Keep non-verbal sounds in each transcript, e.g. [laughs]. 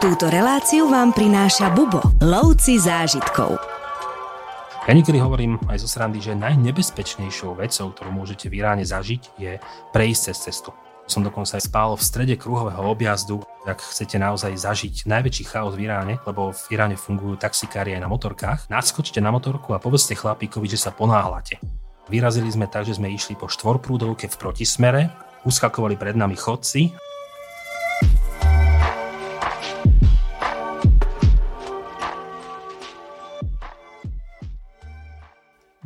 Túto reláciu vám prináša Bubo, lovci zážitkov. Ja niekedy hovorím aj zo srandy, že najnebezpečnejšou vecou, ktorú môžete v Iráne zažiť, je prejsť cez cestu. Som dokonca aj spál v strede kruhového objazdu, ak chcete naozaj zažiť najväčší chaos v Iráne, lebo v Iráne fungujú taxikári aj na motorkách. Naskočte na motorku a povedzte chlapíkovi, že sa ponáhľate. Vyrazili sme tak, že sme išli po štvorprúdovke v protismere, uskakovali pred nami chodci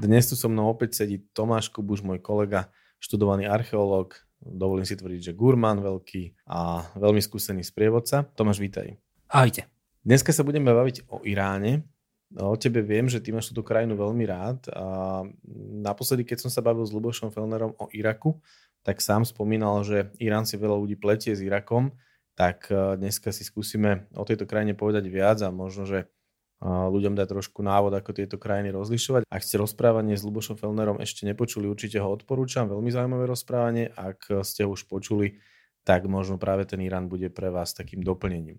Dnes tu so mnou opäť sedí Tomáš Kubuš, môj kolega, študovaný archeológ, dovolím si tvrdiť, že gurmán veľký a veľmi skúsený sprievodca. Tomáš, vítaj. Ahojte. Dneska sa budeme baviť o Iráne. O tebe viem, že ty máš túto krajinu veľmi rád a naposledy, keď som sa bavil s Lubošom Felnerom o Iraku, tak sám spomínal, že Irán si veľa ľudí pletie s Irakom, tak e, dneska si skúsime o tejto krajine povedať viac a možno, že ľuďom dať trošku návod, ako tieto krajiny rozlišovať. Ak ste rozprávanie s Lubošom Felnerom ešte nepočuli, určite ho odporúčam. Veľmi zaujímavé rozprávanie. Ak ste ho už počuli, tak možno práve ten Irán bude pre vás takým doplnením.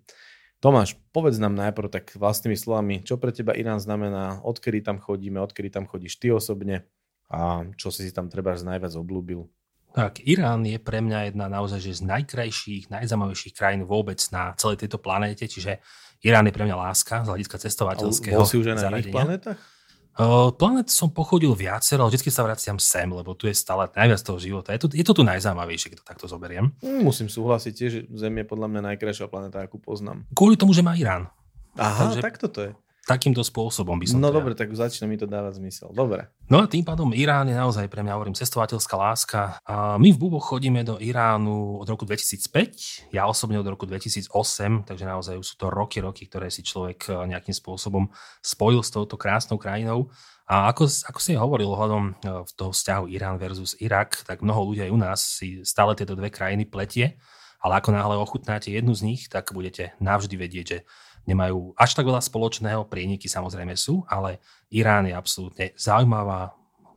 Tomáš, povedz nám najprv tak vlastnými slovami, čo pre teba Irán znamená, odkedy tam chodíme, odkedy tam chodíš ty osobne a čo si si tam treba najviac obľúbil. Tak, Irán je pre mňa jedna naozaj že z najkrajších, najzaujímavejších krajín vôbec na celej tejto planéte, čiže Irán je pre mňa láska z hľadiska cestovateľského. Bol si už aj na iných planetách? Uh, planet som pochodil viacero, ale vždy sa vraciam sem, lebo tu je stále najviac toho života. Je to, je to tu najzaujímavejšie, keď to takto zoberiem. Mm, musím súhlasiť tiež, že Zem je podľa mňa najkrajšia planeta, akú poznám. Kvôli tomu, že má Irán. Aha, Takže, tak toto je takýmto spôsobom by som No to dobre, tak začne mi to dávať zmysel. Dobre. No a tým pádom Irán je naozaj pre mňa, hovorím, cestovateľská láska. A my v Bubo chodíme do Iránu od roku 2005, ja osobne od roku 2008, takže naozaj sú to roky, roky, ktoré si človek eh, nejakým spôsobom spojil s touto krásnou krajinou. A ako, ako si hovoril ohľadom eh, toho vzťahu Irán versus Irak, tak mnoho ľudí aj u nás si stále tieto dve krajiny pletie, ale ako náhle ochutnáte jednu z nich, tak budete navždy vedieť, že nemajú až tak veľa spoločného, prieniky samozrejme sú, ale Irán je absolútne zaujímavá,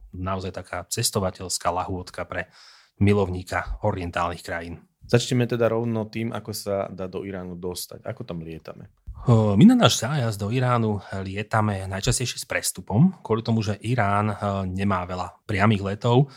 naozaj taká cestovateľská lahôdka pre milovníka orientálnych krajín. Začneme teda rovno tým, ako sa dá do Iránu dostať. Ako tam lietame? My na náš zájazd do Iránu lietame najčastejšie s prestupom, kvôli tomu, že Irán nemá veľa priamých letov.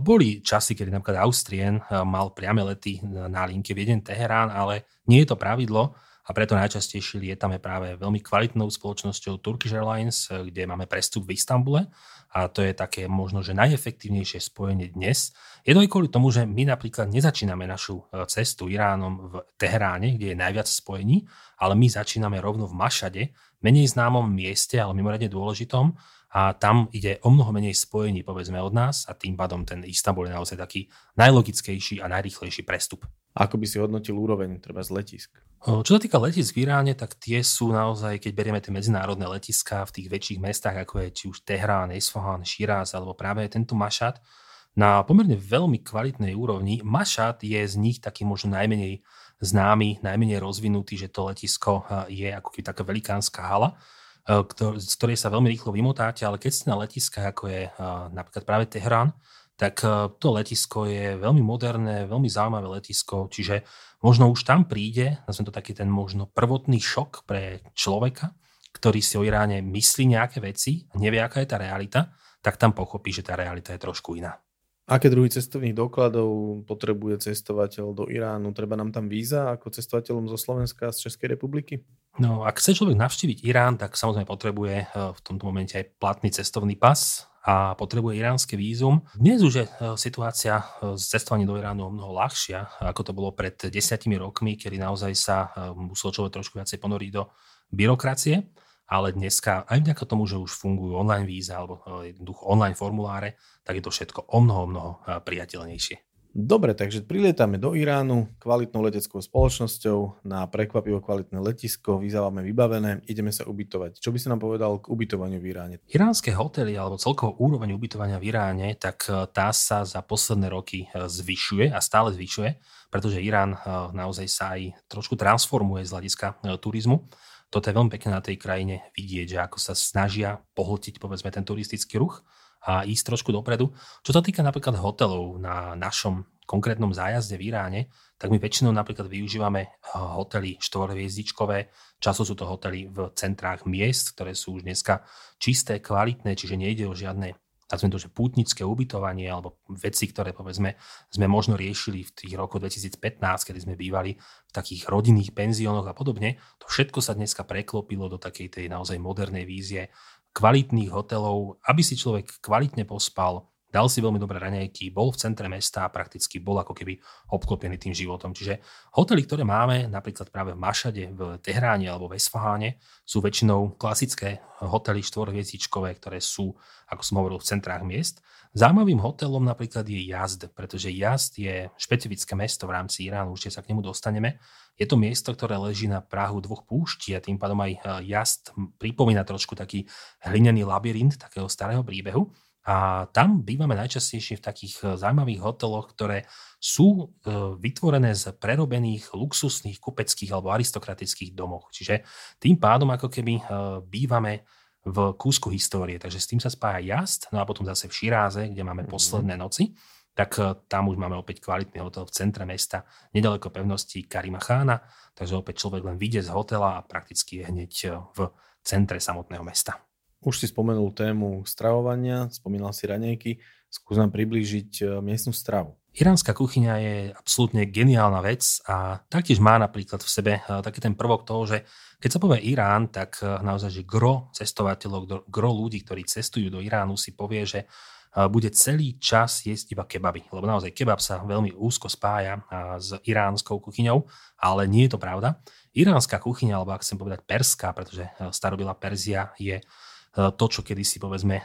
Boli časy, kedy napríklad Austrien mal priame lety na linke Vieden-Teherán, ale nie je to pravidlo a preto najčastejšie lietame práve veľmi kvalitnou spoločnosťou Turkish Airlines, kde máme prestup v Istambule a to je také možno, že najefektívnejšie spojenie dnes. Je to aj kvôli tomu, že my napríklad nezačíname našu e, cestu Iránom v Teheráne, kde je najviac spojení, ale my začíname rovno v Mašade, menej známom mieste, ale mimoriadne dôležitom a tam ide o mnoho menej spojení povedzme od nás a tým pádom ten Istanbul je naozaj taký najlogickejší a najrýchlejší prestup. Ako by si hodnotil úroveň treba z letisk? Čo sa týka letisk v Iráne, tak tie sú naozaj, keď berieme tie medzinárodné letiská v tých väčších mestách, ako je či už Tehrán, Esfahan, Shiraz alebo práve tento Mašat, na pomerne veľmi kvalitnej úrovni. Mašat je z nich taký možno najmenej známy, najmenej rozvinutý, že to letisko je ako keby taká velikánska hala, z ktorej sa veľmi rýchlo vymotáte, ale keď ste na letiskách, ako je napríklad práve Tehrán, tak to letisko je veľmi moderné, veľmi zaujímavé letisko, čiže možno už tam príde, nazvem to taký ten možno prvotný šok pre človeka, ktorý si o Iráne myslí nejaké veci a nevie, aká je tá realita, tak tam pochopí, že tá realita je trošku iná. Aké druhy cestovných dokladov potrebuje cestovateľ do Iránu? Treba nám tam víza ako cestovateľom zo Slovenska a z Českej republiky? No, ak chce človek navštíviť Irán, tak samozrejme potrebuje eh, v tomto momente aj platný cestovný pas a potrebuje iránske vízum. Dnes už je e, situácia e, s cestovaním do Iránu o mnoho ľahšia, ako to bolo pred desiatimi rokmi, kedy naozaj sa musel človek trošku viacej ponoriť do byrokracie, ale dneska aj vďaka tomu, že už fungujú online víza alebo jednoducho online formuláre, tak je to všetko o mnoho, mnoho priateľnejšie. Dobre, takže prilietame do Iránu kvalitnou leteckou spoločnosťou na prekvapivo kvalitné letisko, vyzávame vybavené, ideme sa ubytovať. Čo by si nám povedal k ubytovaniu v Iráne? Iránske hotely alebo celkovo úroveň ubytovania v Iráne, tak e, tá sa za posledné roky e, zvyšuje a stále zvyšuje, pretože Irán e, naozaj sa aj trošku transformuje z hľadiska turizmu. Toto je veľmi pekné na tej krajine vidieť, že ako sa snažia pohltiť povedzme ten turistický ruch a ísť trošku dopredu. Čo sa týka napríklad hotelov na našom konkrétnom zájazde v Iráne, tak my väčšinou napríklad využívame hotely štvorhviezdičkové, často sú to hotely v centrách miest, ktoré sú už dneska čisté, kvalitné, čiže nejde o žiadne nazvime to, že pútnické ubytovanie alebo veci, ktoré povedzme sme možno riešili v tých rokoch 2015, kedy sme bývali v takých rodinných penziónoch a podobne, to všetko sa dneska preklopilo do takej tej naozaj modernej vízie kvalitných hotelov, aby si človek kvalitne pospal, dal si veľmi dobré raňajky, bol v centre mesta a prakticky bol ako keby obklopený tým životom. Čiže hotely, ktoré máme napríklad práve v Mašade, v Tehráne alebo v Esfaháne, sú väčšinou klasické hotely štvorhviezdičkové, ktoré sú, ako som hovoril, v centrách miest. Zaujímavým hotelom napríklad je Jazd, pretože Jazd je špecifické mesto v rámci Iránu, určite sa k nemu dostaneme. Je to miesto, ktoré leží na Prahu dvoch púští a tým pádom aj eh, Jazd pripomína trošku taký hlinený labyrint takého starého príbehu. A tam bývame najčastejšie v takých e, zaujímavých hoteloch, ktoré sú e, vytvorené z prerobených luxusných kupeckých alebo aristokratických domov. Čiže tým pádom ako keby e, bývame v kúsku histórie. Takže s tým sa spája jazd, no a potom zase v Širáze, kde máme mm-hmm. posledné noci, tak tam už máme opäť kvalitný hotel v centre mesta, nedaleko pevnosti Karima Chána, takže opäť človek len vyjde z hotela a prakticky je hneď v centre samotného mesta. Už si spomenul tému stravovania, spomínal si raňajky. Skús nám priblížiť e, miestnu stravu. Iránska kuchyňa je absolútne geniálna vec a taktiež má napríklad v sebe e, taký ten prvok toho, že keď sa povie Irán, tak e, naozaj, že gro cestovateľov, gro ľudí, ktorí cestujú do Iránu, si povie, že bude celý čas jesť iba kebaby. Lebo naozaj kebab sa veľmi úzko spája s iránskou kuchyňou, ale nie je to pravda. Iránska kuchyňa, alebo ak chcem povedať perská, pretože starobila Perzia je to, čo kedysi povedzme e,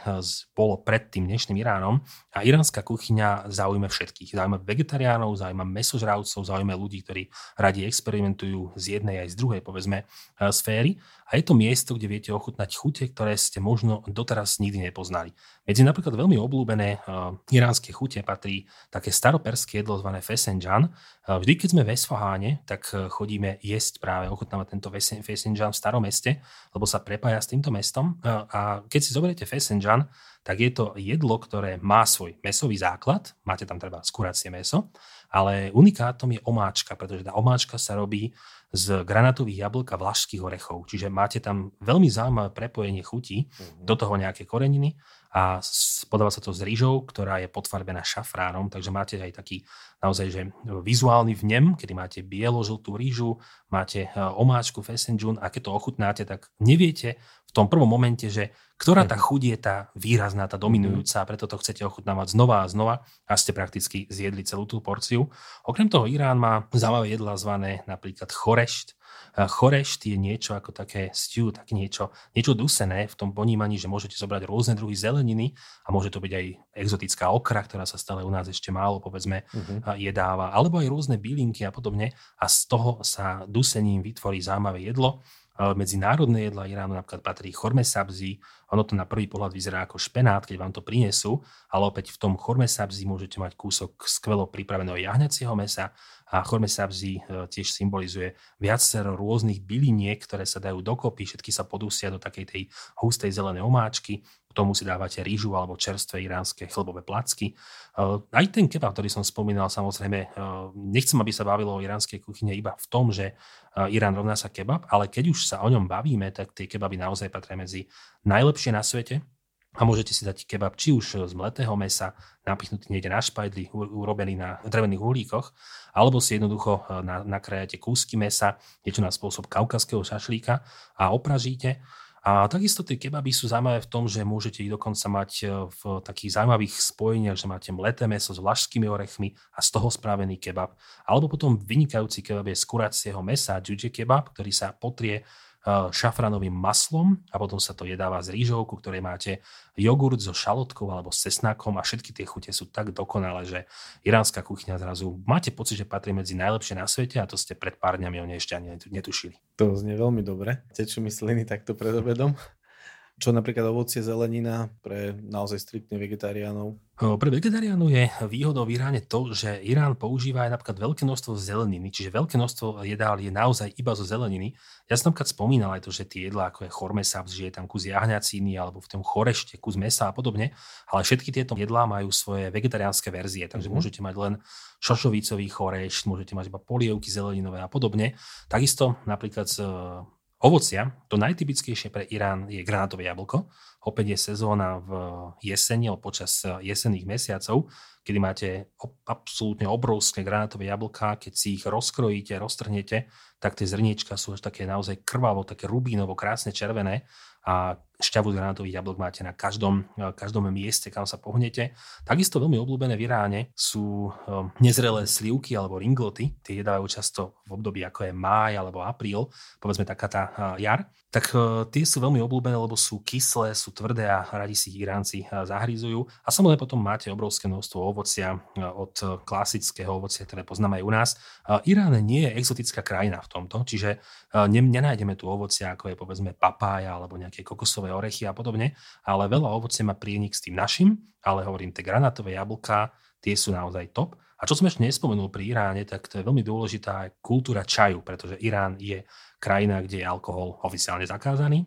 bolo pred tým dnešným Iránom. A iránska kuchyňa zaujíma všetkých. Zaujíma vegetariánov, zaujíma mesožravcov, zaujíma ľudí, ktorí radi experimentujú z jednej aj z druhej povedzme e, sféry. A je to miesto, kde viete ochutnať chute, ktoré ste možno doteraz nikdy nepoznali. Medzi napríklad veľmi obľúbené uh, iránske chute patrí také staroperské jedlo zvané fesenjan. Uh, vždy, keď sme v Esfaháne, tak uh, chodíme jesť práve, ochutnávať tento fesenjan v starom meste, lebo sa prepája s týmto mestom. Uh, a keď si zoberiete fesenjan, tak je to jedlo, ktoré má svoj mesový základ, máte tam treba skuracie meso, ale unikátom je omáčka, pretože tá omáčka sa robí z granátových jablk a vlašských orechov. Čiže máte tam veľmi zaujímavé prepojenie chutí, uh-huh. do toho nejaké koreniny a podáva sa to s rýžou, ktorá je potvarbená šafránom, takže máte aj taký naozaj že vizuálny vnem, kedy máte bielo-žltú rýžu, máte e, omáčku fesenjun a keď to ochutnáte, tak neviete v tom prvom momente, že ktorá tá mhm. chuť je tá výrazná, tá dominujúca, preto to chcete ochutnávať znova a znova a ste prakticky zjedli celú tú porciu. Okrem toho Irán má zaujímavé jedlá zvané napríklad chorešť. Chorešť je niečo ako také stew, tak niečo, niečo dusené v tom ponímaní, že môžete zobrať rôzne druhy zeleniny a môže to byť aj exotická okra, ktorá sa stále u nás ešte málo, povedzme, uh-huh. jedáva, alebo aj rôzne bylinky a podobne a z toho sa dusením vytvorí zaujímavé jedlo medzi národné jedla Iránu napríklad patrí chorme sabzi. Ono to na prvý pohľad vyzerá ako špenát, keď vám to prinesú, ale opäť v tom chorme sabzi môžete mať kúsok skvelo pripraveného jahňacieho mesa a chorme sabzi e, tiež symbolizuje viacero rôznych byliniek, ktoré sa dajú dokopy, všetky sa podúsia do takej tej hustej zelenej omáčky k tomu si dávate rýžu alebo čerstvé iránske chlebové placky. Eh, aj ten kebab, ktorý som spomínal, samozrejme, eh, nechcem, aby sa bavilo o iránskej kuchyne iba v tom, že eh, Irán rovná sa kebab, ale keď už sa o ňom bavíme, tak tie kebaby naozaj patria medzi najlepšie na svete. A môžete si dať kebab či už z mletého mesa, napichnutý niekde na špajdli, urobený na drevených uhlíkoch, alebo si jednoducho nakrájate kúsky mesa, niečo na spôsob kaukaského šašlíka a opražíte a takisto tie kebaby sú zaujímavé v tom, že môžete ich dokonca mať e, v takých zaujímavých spojeniach, že máte mleté meso s vlašskými orechmi a z toho spravený kebab. Alebo potom vynikajúci kebab je z kuracieho mesa, juje kebab, ktorý sa potrie šafranovým maslom a potom sa to jedáva z rýžou, ku ktorej máte jogurt so šalotkou alebo s cesnákom a všetky tie chute sú tak dokonalé, že iránska kuchyňa zrazu máte pocit, že patrí medzi najlepšie na svete a to ste pred pár dňami o nej ešte ani netušili. To znie veľmi dobre. Tečú mi sliny takto pred obedom. Čo napríklad ovocie, zelenina pre naozaj striktne vegetariánov? Pre vegetariánov je výhodou v Iráne to, že Irán používa aj napríklad veľké množstvo zeleniny, čiže veľké množstvo jedál je naozaj iba zo zeleniny. Ja som napríklad spomínal aj to, že tie jedlá ako je chormesabs, že je tam kus jahňacíny alebo v tom chorešte kus mesa a podobne, ale všetky tieto jedlá majú svoje vegetariánske verzie, takže mm-hmm. môžete mať len šošovicový chorešť, môžete mať iba polievky zeleninové a podobne. Takisto napríklad ovocia, to najtypickejšie pre Irán je granátové jablko. Opäť je sezóna v jeseni, alebo počas jesenných mesiacov, kedy máte absolútne obrovské granátové jablká, keď si ich rozkrojíte, roztrhnete, tak tie zrniečka sú až také naozaj krvavo, také rubínovo, krásne červené a šťavu z granátových jablok máte na každom, každom mieste, kam sa pohnete. Takisto veľmi obľúbené v Iráne sú um, nezrelé slivky alebo ringloty. Tie jedávajú často v období ako je máj alebo apríl, povedzme taká tá jar. Tak tie sú veľmi obľúbené, lebo sú kyslé, sú tvrdé a radi si ich Iránci zahrízujú. A samozrejme potom máte obrovské množstvo ovocia od klasického ovocia, ktoré poznáme aj u nás. Irán nie je exotická krajina v tomto, čiže nenájdeme tu ovocia ako je povedzme papája alebo nejaké kokosové orechy a podobne, ale veľa ovocie má prienik s tým našim, ale hovorím, tie granátové jablká, tie sú naozaj top. A čo som ešte nespomenul pri Iráne, tak to je veľmi dôležitá aj kultúra čaju, pretože Irán je krajina, kde je alkohol oficiálne zakázaný.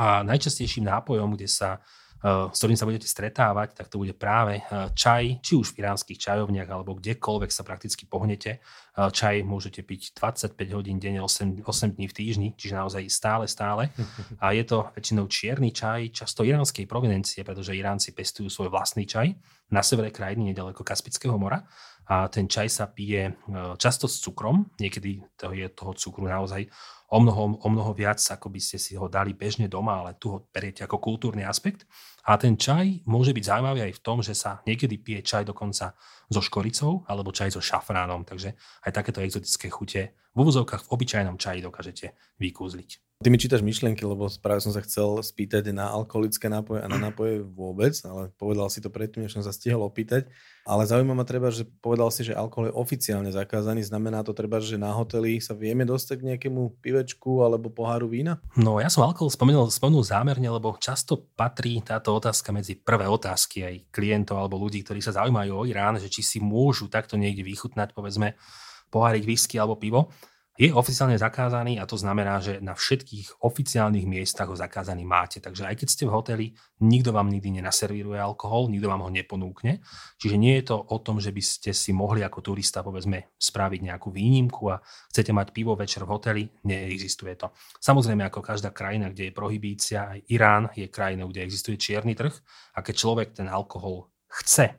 A najčastejším nápojom, kde sa s ktorým sa budete stretávať, tak to bude práve eh, čaj, či už v iránskych čajovniach, alebo kdekoľvek sa prakticky pohnete. Eh, čaj môžete piť 25 hodín denne, 8, 8 dní v týždni, čiže naozaj stále, stále. [laughs] A je to väčšinou čierny čaj, často iránskej provenencie, pretože Iránci pestujú svoj vlastný čaj na severe krajiny, nedaleko Kaspického mora. A ten čaj sa pije často s cukrom, niekedy to je toho cukru naozaj o mnoho, o mnoho viac, ako by ste si ho dali bežne doma, ale tu ho beriete ako kultúrny aspekt. A ten čaj môže byť zaujímavý aj v tom, že sa niekedy pije čaj dokonca so škoricou alebo čaj so šafránom, takže aj takéto exotické chute v úvozovkách v obyčajnom čaji dokážete vykúzliť. Ty mi čítaš myšlienky, lebo práve som sa chcel spýtať na alkoholické nápoje a na nápoje vôbec, ale povedal si to predtým, než som sa stihol opýtať. Ale zaujíma ma treba, že povedal si, že alkohol je oficiálne zakázaný. Znamená to treba, že na hoteli sa vieme dostať k nejakému pivečku alebo poháru vína? No ja som alkohol spomenul, spomenul zámerne, lebo často patrí táto otázka medzi prvé otázky aj klientov alebo ľudí, ktorí sa zaujímajú o Irán, že či si môžu takto niekde vychutnať, povedzme, pohárik whisky alebo pivo je oficiálne zakázaný a to znamená, že na všetkých oficiálnych miestach ho zakázaný máte. Takže aj keď ste v hoteli, nikto vám nikdy nenaservíruje alkohol, nikto vám ho neponúkne. Čiže nie je to o tom, že by ste si mohli ako turista povedzme spraviť nejakú výnimku a chcete mať pivo večer v hoteli, neexistuje to. Samozrejme, ako každá krajina, kde je prohibícia, aj Irán je krajinou, kde existuje čierny trh a keď človek ten alkohol chce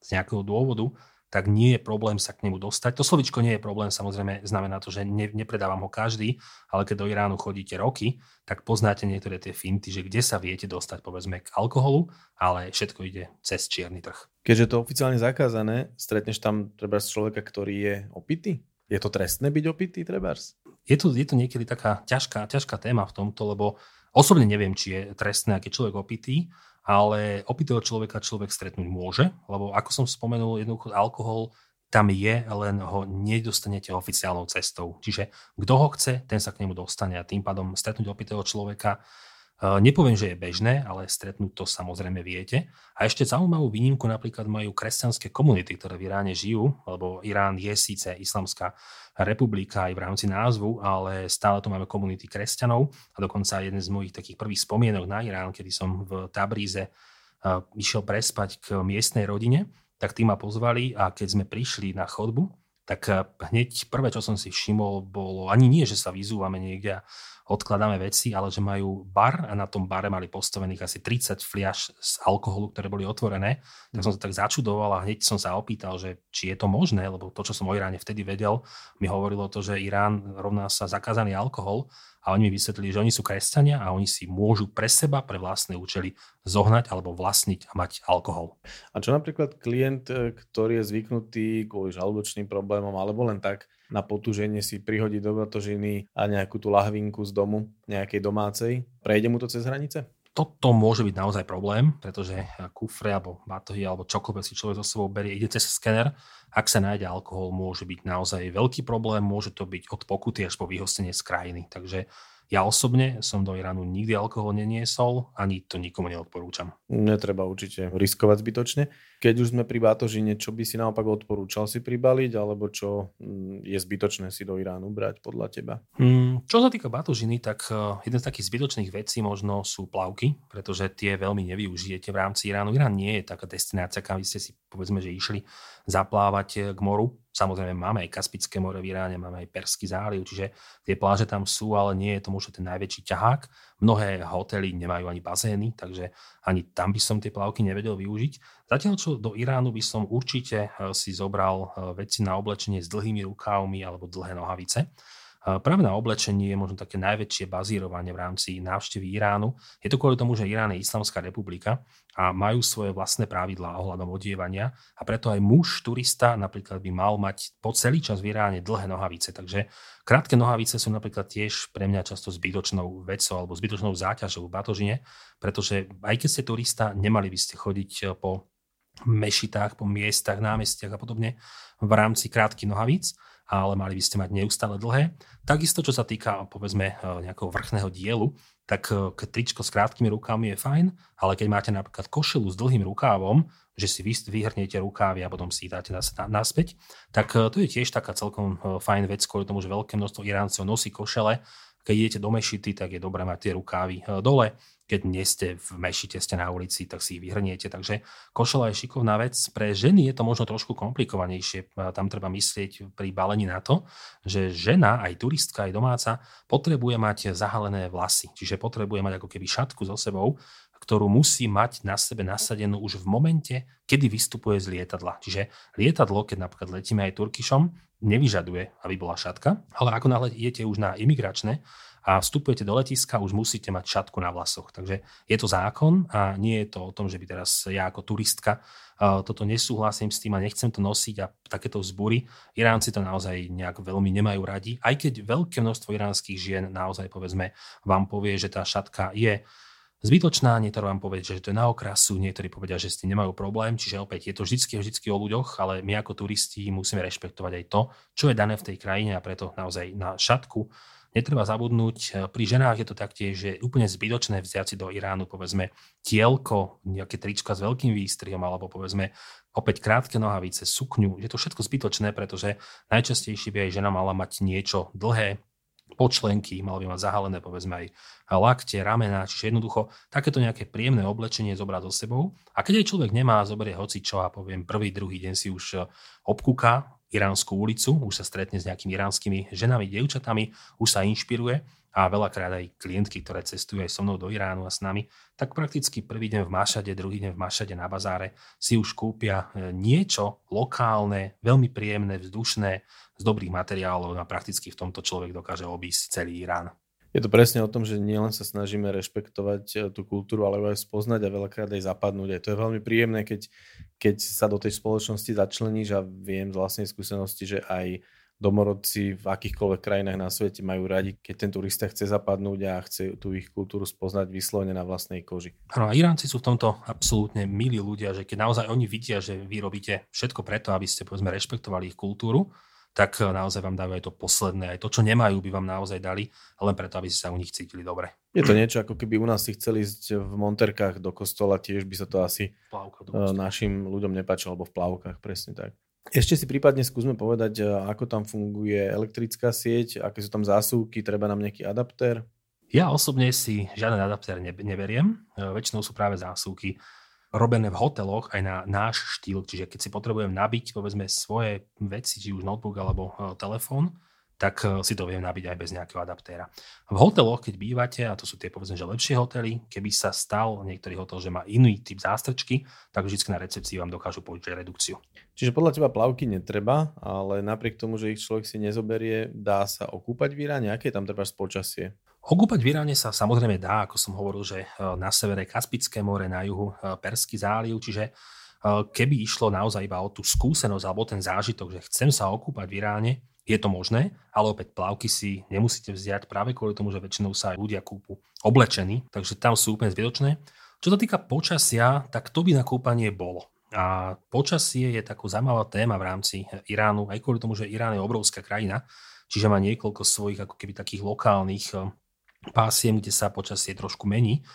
z nejakého dôvodu, tak nie je problém sa k nemu dostať. To slovičko nie je problém, samozrejme znamená to, že ne, nepredávam ho každý, ale keď do Iránu chodíte roky, tak poznáte niektoré tie finty, že kde sa viete dostať povedzme k alkoholu, ale všetko ide cez čierny trh. Keďže to oficiálne zakázané, stretneš tam treba človeka, ktorý je opitý? Je to trestné byť opitý, trebárs? Je to, je to niekedy taká ťažká, ťažká téma v tomto, lebo osobne neviem, či je trestné, je človek opitý, ale opitého človeka človek stretnúť môže, lebo ako som spomenul, jednoducho alkohol tam je, len ho nedostanete oficiálnou cestou. Čiže kto ho chce, ten sa k nemu dostane a tým pádom stretnúť opitého človeka nepoviem, že je bežné, ale stretnúť to samozrejme viete. A ešte zaujímavú výnimku napríklad majú kresťanské komunity, ktoré v Iráne žijú, lebo Irán je síce islamská republika aj v rámci názvu, ale stále tu máme komunity kresťanov a dokonca jeden z mojich takých prvých spomienok na Irán, kedy som v Tabríze eh, išiel prespať k miestnej rodine, tak tí ma pozvali a keď sme prišli na chodbu, tak eh, hneď prvé, čo som si všimol, bolo ani nie, že sa vyzúvame niekde odkladáme veci, ale že majú bar a na tom bare mali postavených asi 30 fliaž z alkoholu, ktoré boli otvorené. Tak som sa tak začudoval a hneď som sa opýtal, že či je to možné, lebo to, čo som o Iráne vtedy vedel, mi hovorilo to, že Irán rovná sa zakázaný alkohol a oni mi vysvetlili, že oni sú kresťania a oni si môžu pre seba, pre vlastné účely zohnať alebo vlastniť a mať alkohol. A čo napríklad klient, e, ktorý je zvyknutý kvôli žalúdočným problémom alebo len tak na potúženie si prihodiť do batožiny a nejakú tú lahvinku z domu, nejakej domácej, prejde mu to cez hranice? toto môže byť naozaj problém, pretože kufre alebo batohy alebo čokoľvek si človek so sebou berie, ide cez skener. Ak sa nájde alkohol, môže byť naozaj veľký problém, môže to byť od pokuty až po vyhostenie z krajiny. Takže Ja osobne som do Iránu nikdy alkohol neniesol, ani to nikomu neodporúčam. Netreba určite riskovať zbytočne. Keď už sme pri batožine, čo by si naopak odporúčal si pribaliť, alebo čo mm, je zbytočné si do Iránu brať podľa teba? Hmm, čo sa týka batožiny, tak uh, jeden z takých zbytočných vecí možno sú plavky, pretože tie veľmi nevyužijete v rámci Iránu. Irán nie je taká destinácia, kam by ste si povedzme, že išli zaplávať eh, k moru. Samozrejme máme aj Kaspické more v Iráne, máme aj Perský záliv, čiže tie pláže tam sú, ale nie je to možno ten najväčší ťahák. Mnohé hotely nemajú ani bazény, takže ani tam by som tie plavky nevedel využiť. Zatiaľ, čo do Iránu by som určite eh, si zobral eh, veci na oblečenie s dlhými rukávmi alebo dlhé nohavice. Práve na oblečenie je možno také najväčšie bazírovanie v rámci návštevy Iránu. Je to kvôli tomu, že Irán je islamská republika a majú svoje vlastné pravidlá ohľadom odievania a preto aj muž turista napríklad by mal mať po celý čas v Iráne dlhé nohavice. Takže krátke nohavice sú napríklad tiež pre mňa často zbytočnou vecou alebo zbytočnou záťažou v batožine, pretože aj keď ste turista, nemali by ste chodiť po mešitách, po miestach, námestiach a podobne v rámci krátkych nohavíc ale mali by ste mať neustále dlhé. Takisto, čo sa týka, povedzme, eh, nejakého vrchného dielu, tak eh, tričko s krátkými rukávmi je fajn, ale keď máte napríklad košelu s dlhým rukávom, že si vy vyhrniete rukávy a potom si ich dáte naspäť, tak eh, to je tiež taká celkom fajn vec, kvôli tomu, že veľké množstvo Iráncov nosí košele. Keď idete do mešity, tak je dobré mať tie rukávy dole keď nie ste v mešite, ste na ulici, tak si ich vyhrniete. Takže košela je šikovná vec. Pre ženy je to možno trošku komplikovanejšie. Tam treba myslieť pri balení na to, že žena, aj turistka, aj domáca, potrebuje mať zahalené vlasy. Čiže potrebuje mať ako keby šatku so sebou, ktorú musí mať na sebe nasadenú už v momente, kedy vystupuje z lietadla. Čiže lietadlo, keď napríklad letíme aj Turkišom, nevyžaduje, aby bola šatka, ale ako náhle idete už na imigračné, a vstupujete do letiska, už musíte mať šatku na vlasoch. Takže je to zákon a nie je to o tom, že by teraz ja ako turistka toto nesúhlasím s tým a nechcem to nosiť a takéto vzbury. Iránci to naozaj nejak veľmi nemajú radi, aj keď veľké množstvo iránskych žien naozaj povedzme vám povie, že tá šatka je zbytočná, niektorí vám povedia, že to je na okrasu, niektorí povedia, že s tým nemajú problém, čiže opäť je to vždy, vždy o ľuďoch, ale my ako turisti musíme rešpektovať aj to, čo je dané v tej krajine a preto naozaj na šatku Netreba zabudnúť, e, pri ženách je to taktiež, že je úplne zbytočné vziať si do Iránu, povedzme, tielko, nejaké trička s veľkým výstrihom, alebo povedzme, opäť krátke nohavice, sukňu. Je to všetko zbytočné, pretože najčastejšie by aj žena mala mať niečo dlhé, počlenky, mal by mať zahalené povedzme aj lakte, ramena, čiže jednoducho takéto nejaké príjemné oblečenie zobrať so sebou. A keď aj človek nemá, zoberie hoci čo a poviem prvý, druhý deň si už e, obkúka iránsku ulicu, už sa stretne s nejakými iránskymi ženami, dievčatami, už sa inšpiruje a veľakrát aj klientky, ktoré cestujú aj so mnou do Iránu a s nami, tak prakticky prvý deň v Mašade, druhý deň v Mašade na bazáre si už kúpia e, niečo lokálne, veľmi príjemné, vzdušné, z dobrých materiálov a prakticky v tomto človek dokáže obísť celý Irán. Je to presne o tom, že nielen sa snažíme rešpektovať e, tú kultúru, ale aj spoznať a veľakrát aj zapadnúť. Aj to je veľmi príjemné, keď, keď sa do tej spoločnosti začleníš a viem z vlastnej skúsenosti, že aj domorodci v akýchkoľvek krajinách na svete majú radi, keď ten turista chce zapadnúť a chce tú ich kultúru spoznať vyslovene na vlastnej koži. Áno, a Iránci sú v tomto absolútne milí ľudia, že keď naozaj oni vidia, že vy robíte všetko preto, aby ste povedzme rešpektovali ich kultúru, tak eh, naozaj vám dajú aj to posledné, aj to, čo nemajú, by vám naozaj dali, len preto, aby ste sa u nich cítili dobre. Je to niečo, ako keby u nás si chceli ísť v monterkách do kostola, tiež by sa to asi Plavka eh, našim ľuďom nepáčilo, alebo v plavkách, presne tak. Ešte si prípadne skúsme povedať, eh, ako tam funguje elektrická sieť, aké sú tam zásuvky, treba nám nejaký adaptér? Ja osobne si žiaden adaptér neberiem, väčšinou sú práve zásuvky robené v hoteloch aj na náš štýl. Čiže keď si potrebujem nabiť povedzme svoje veci, či už notebook alebo e, telefón, tak e, si to viem nabiť aj bez nejakého adaptéra. V hoteloch, keď bývate, a to sú tie povedzme, že lepšie hotely, keby sa stal niektorý hotel, že má iný typ zástrčky, tak vždy na recepcii vám dokážu povedať redukciu. Čiže podľa teba plavky netreba, ale napriek tomu, že ich človek si nezoberie, dá sa okúpať v Iráne? Aké tam treba počasie? Okúpať v Iráne sa samozrejme dá, ako som hovoril, že e, na severe Kaspické more, na juhu e, Perský záliv, čiže keby išlo naozaj iba o tú skúsenosť alebo ten zážitok, že chcem sa okúpať v Iráne, je to možné, ale opäť plavky si nemusíte vziať práve kvôli tomu, že väčšinou sa aj ľudia kúpu oblečení, takže tam sú úplne zbytočné. Čo sa týka počasia, tak to by na kúpanie bolo. A počasie je takou zaujímavá téma v rámci Iránu, aj kvôli tomu, že Irán je obrovská krajina, čiže má niekoľko svojich ako keby takých lokálnych pásiem, kde sa počasie trošku mení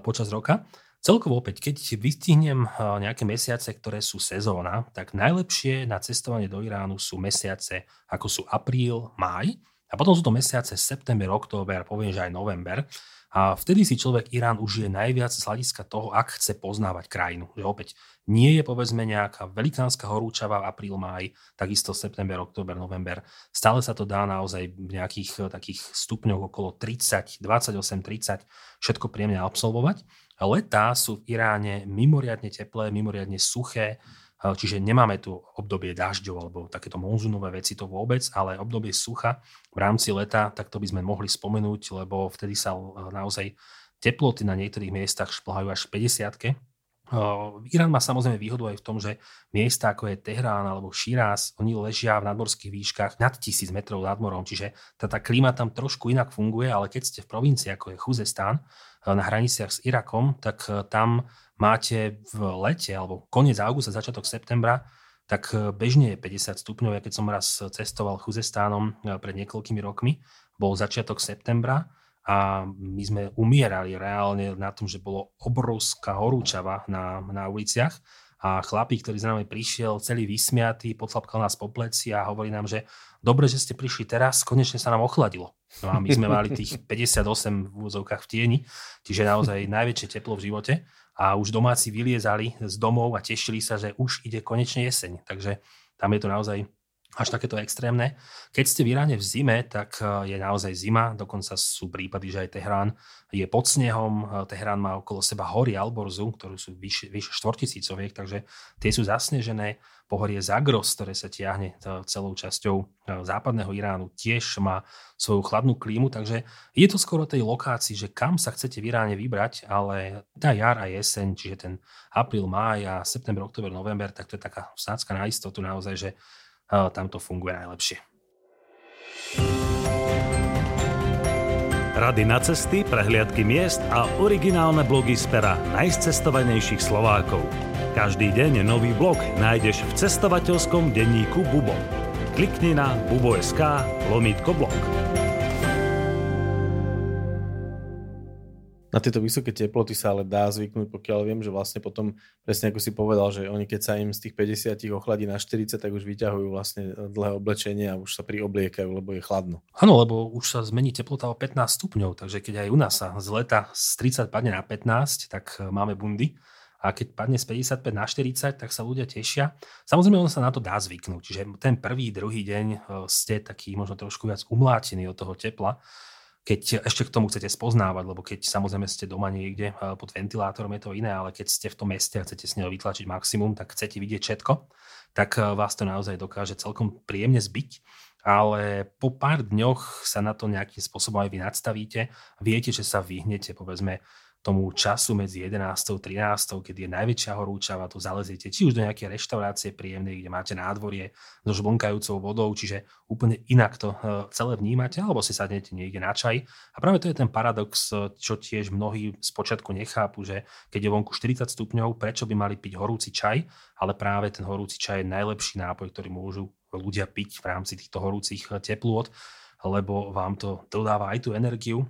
počas roka. Celkovo opäť, keď vystihnem nejaké mesiace, ktoré sú sezóna, tak najlepšie na cestovanie do Iránu sú mesiace ako sú apríl, máj a potom sú to mesiace september, október, poviem, že aj november. A vtedy si človek Irán užije najviac z hľadiska toho, ak chce poznávať krajinu. Že opäť nie je povedzme nejaká velikánska horúčava v apríl, máj, takisto september, október, november. Stále sa to dá naozaj v nejakých takých stupňoch okolo 30, 28, 30, všetko príjemne absolvovať. Letá sú v Iráne mimoriadne teplé, mimoriadne suché, Čiže nemáme tu obdobie dažďov alebo takéto monzunové veci to vôbec, ale obdobie sucha v rámci leta, tak to by sme mohli spomenúť, lebo vtedy sa naozaj teploty na niektorých miestach šplhajú až 50 Irán má samozrejme výhodu aj v tom, že miesta ako je Tehrán alebo Širáz, oni ležia v nadmorských výškach nad 1000 metrov nad morom, čiže tá, tá klíma tam trošku inak funguje, ale keď ste v provincii ako je Chuzestán na hraniciach s Irakom, tak tam máte v lete alebo koniec augusta, začiatok septembra, tak e, bežne je 50 stupňov. Ja keď som raz cestoval Chuzestánom e, pred niekoľkými rokmi, bol začiatok septembra a my sme umierali reálne na tom, že bolo obrovská horúčava na, na uliciach a chlapík, ktorý za nami prišiel, celý vysmiatý, potlapkal nás po pleci a hovorí nám, že dobre, že ste prišli teraz, konečne sa nám ochladilo. No a my sme mali tých [laughs] 58 v úzovkách v tieni, čiže naozaj najväčšie teplo v živote a už domáci vyliezali z domov a tešili sa, že už ide konečne jeseň. Takže tam je to naozaj až takéto extrémne. Keď ste v Iráne v zime, tak e, je naozaj zima, dokonca sú prípady, že aj Tehrán je pod snehom, e, Tehrán má okolo seba hory Alborzu, ktorú sú vyše, vyše 4000 takže tie sú zasnežené. Pohorie Zagros, ktoré sa tiahne e, celou časťou západného Iránu, tiež má svoju chladnú klímu, takže je to skoro tej lokácii, že kam sa chcete v Iráne vybrať, ale tá jar a jeseň, čiže ten apríl, máj a september, október, november, tak to je taká vsácka na istotu naozaj, že tam to funguje najlepšie. Rady na cesty, prehliadky miest a originálne blogy z pera najcestovanejších Slovákov. Každý deň nový blog nájdeš v cestovateľskom denníku Bubo. Klikni na bubo.sk lomítko blog. Na tieto vysoké teploty sa ale dá zvyknúť, pokiaľ viem, že vlastne potom, presne ako si povedal, že oni keď sa im z tých 50 ochladí na 40, tak už vyťahujú vlastne dlhé oblečenie a už sa priobliekajú, lebo je chladno. Áno, lebo už sa zmení teplota o 15 stupňov, takže keď aj u nás sa z leta z 30 padne na 15, tak e, máme bundy a keď padne z 55 na 40, tak sa ľudia tešia. Samozrejme, on sa na to dá zvyknúť, čiže ten prvý, druhý deň e, ste taký možno trošku viac umlátení od toho tepla, keď ešte k tomu chcete spoznávať, lebo keď samozrejme ste doma niekde eh, pod ventilátorom je to iné, ale keď ste v tom meste a chcete s neho vytlačiť maximum, tak chcete vidieť všetko, tak eh, vás to naozaj dokáže celkom príjemne zbyť ale po pár dňoch sa na to nejakým spôsobom aj vy nadstavíte. Viete, že sa vyhnete, povedzme, tomu času medzi 11. a 13. keď je najväčšia horúčava, to zaleziete či už do nejaké reštaurácie príjemnej, kde máte nádvorie so žblnkajúcou vodou, čiže úplne inak to e, celé vnímate, alebo si sadnete niekde na čaj. A práve to je ten paradox, čo tiež mnohí spočiatku nechápu, že keď je vonku 40 stupňov, prečo by mali piť horúci čaj, ale práve ten horúci čaj je najlepší nápoj, ktorý môžu ľudia piť v rámci týchto horúcich teplôt, lebo vám to dodáva aj tú energiu,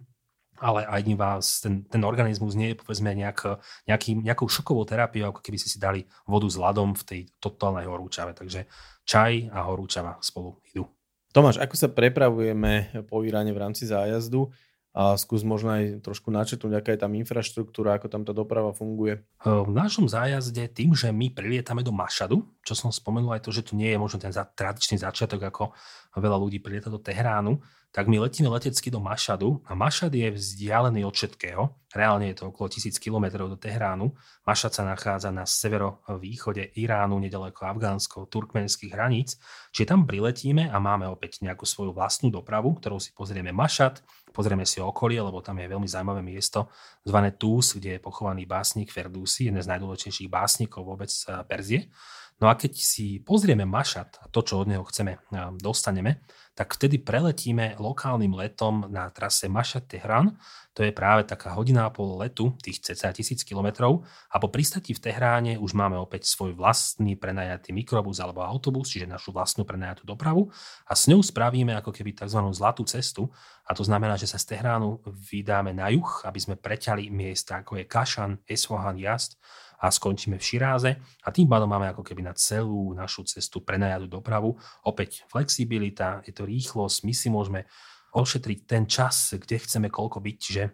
ale aj vás, ten, ten organizmus nie je povedzme nejak, nejaký, nejakou šokovou terapiou, ako keby ste si dali vodu s ľadom v tej totálnej horúčave. Takže čaj a horúčava spolu idú. Tomáš, ako sa prepravujeme po Iráne v rámci zájazdu? A skús možno aj trošku načetnúť, aká je tam infraštruktúra, ako tam tá doprava funguje. V našom zájazde tým, že my prilietame do Mašadu, čo som spomenul aj to, že tu nie je možno ten tradičný začiatok, ako veľa ľudí prilieta do Tehránu, tak my letíme letecky do Mašadu a Mašad je vzdialený od všetkého. Reálne je to okolo 1000 km do Tehránu. Mašad sa nachádza na severovýchode Iránu, nedaleko Afgánsko, turkmenských hraníc. Čiže tam priletíme a máme opäť nejakú svoju vlastnú dopravu, ktorou si pozrieme Mašad, pozrieme si okolie, lebo tam je veľmi zaujímavé miesto zvané Tús, kde je pochovaný básnik Ferdúsi, jeden z najdôležitejších básnikov vôbec Perzie. No a keď si pozrieme Mašat a to, čo od neho chceme, dostaneme, tak vtedy preletíme lokálnym letom na trase Mašat Tehran. To je práve taká hodina a pol letu, tých cca tisíc kilometrov. A po pristati v Tehráne už máme opäť svoj vlastný prenajatý mikrobus alebo autobus, čiže našu vlastnú prenajatú dopravu. A s ňou spravíme ako keby tzv. zlatú cestu. A to znamená, že sa z Tehránu vydáme na juh, aby sme preťali miesta ako je Kašan, Esfahan, Jast a skončíme v Širáze a tým pádom máme ako keby na celú našu cestu prenajatú dopravu. Opäť flexibilita, je to rýchlosť, my si môžeme ošetriť ten čas, kde chceme koľko byť, čiže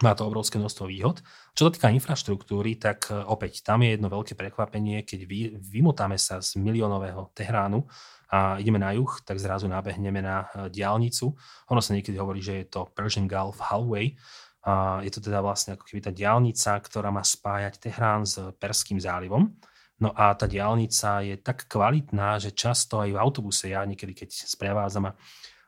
má to obrovské množstvo výhod. Čo sa týka infraštruktúry, tak e, opäť tam je jedno veľké prekvapenie, keď vy, vymotáme sa z miliónového Tehránu a ideme na juh, tak zrazu nabehneme na e, diálnicu. Ono sa niekedy hovorí, že je to Persian Gulf Highway, a je to teda vlastne ako keby tá diálnica, ktorá má spájať Tehrán s Perským zálivom. No a tá diálnica je tak kvalitná, že často aj v autobuse, ja niekedy keď sprevádzam a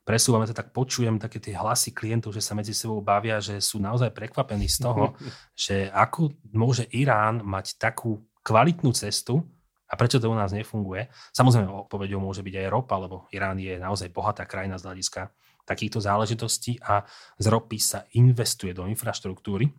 presúvame to, tak počujem také tie hlasy klientov, že sa medzi sebou bavia, že sú naozaj prekvapení z toho, [laughs] že ako môže Irán mať takú kvalitnú cestu a prečo to u nás nefunguje. Samozrejme, odpovedou môže byť aj ropa, lebo Irán je naozaj bohatá krajina z hľadiska takýchto záležitostí a z ropy sa investuje do infraštruktúry,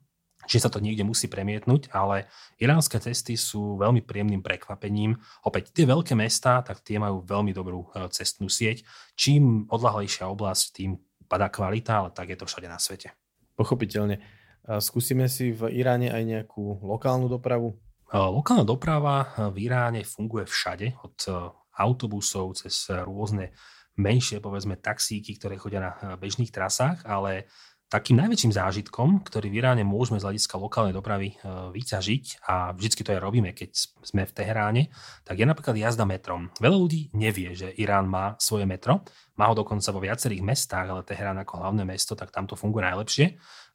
čiže sa to niekde musí premietnúť, ale iránske cesty sú veľmi príjemným prekvapením. Opäť tie veľké mestá, tak tie majú veľmi dobrú e, cestnú sieť. Čím odlahlejšia oblasť, tým padá kvalita, ale tak je to všade na svete. Pochopiteľne. Skúsime si v Iráne aj nejakú lokálnu dopravu? E, lokálna doprava v Iráne funguje všade, od e, autobusov cez rôzne menšie, povedzme, taxíky, ktoré chodia na eh, bežných trasách, ale takým najväčším zážitkom, ktorý v môžeme z hľadiska lokálnej dopravy eh, vyťažiť a vždy to aj robíme, keď sme v Teheráne, tak je napríklad jazda metrom. Veľa ľudí nevie, že Irán má svoje metro, má ho dokonca vo viacerých mestách, ale Teherán ako hlavné mesto, tak tam to funguje najlepšie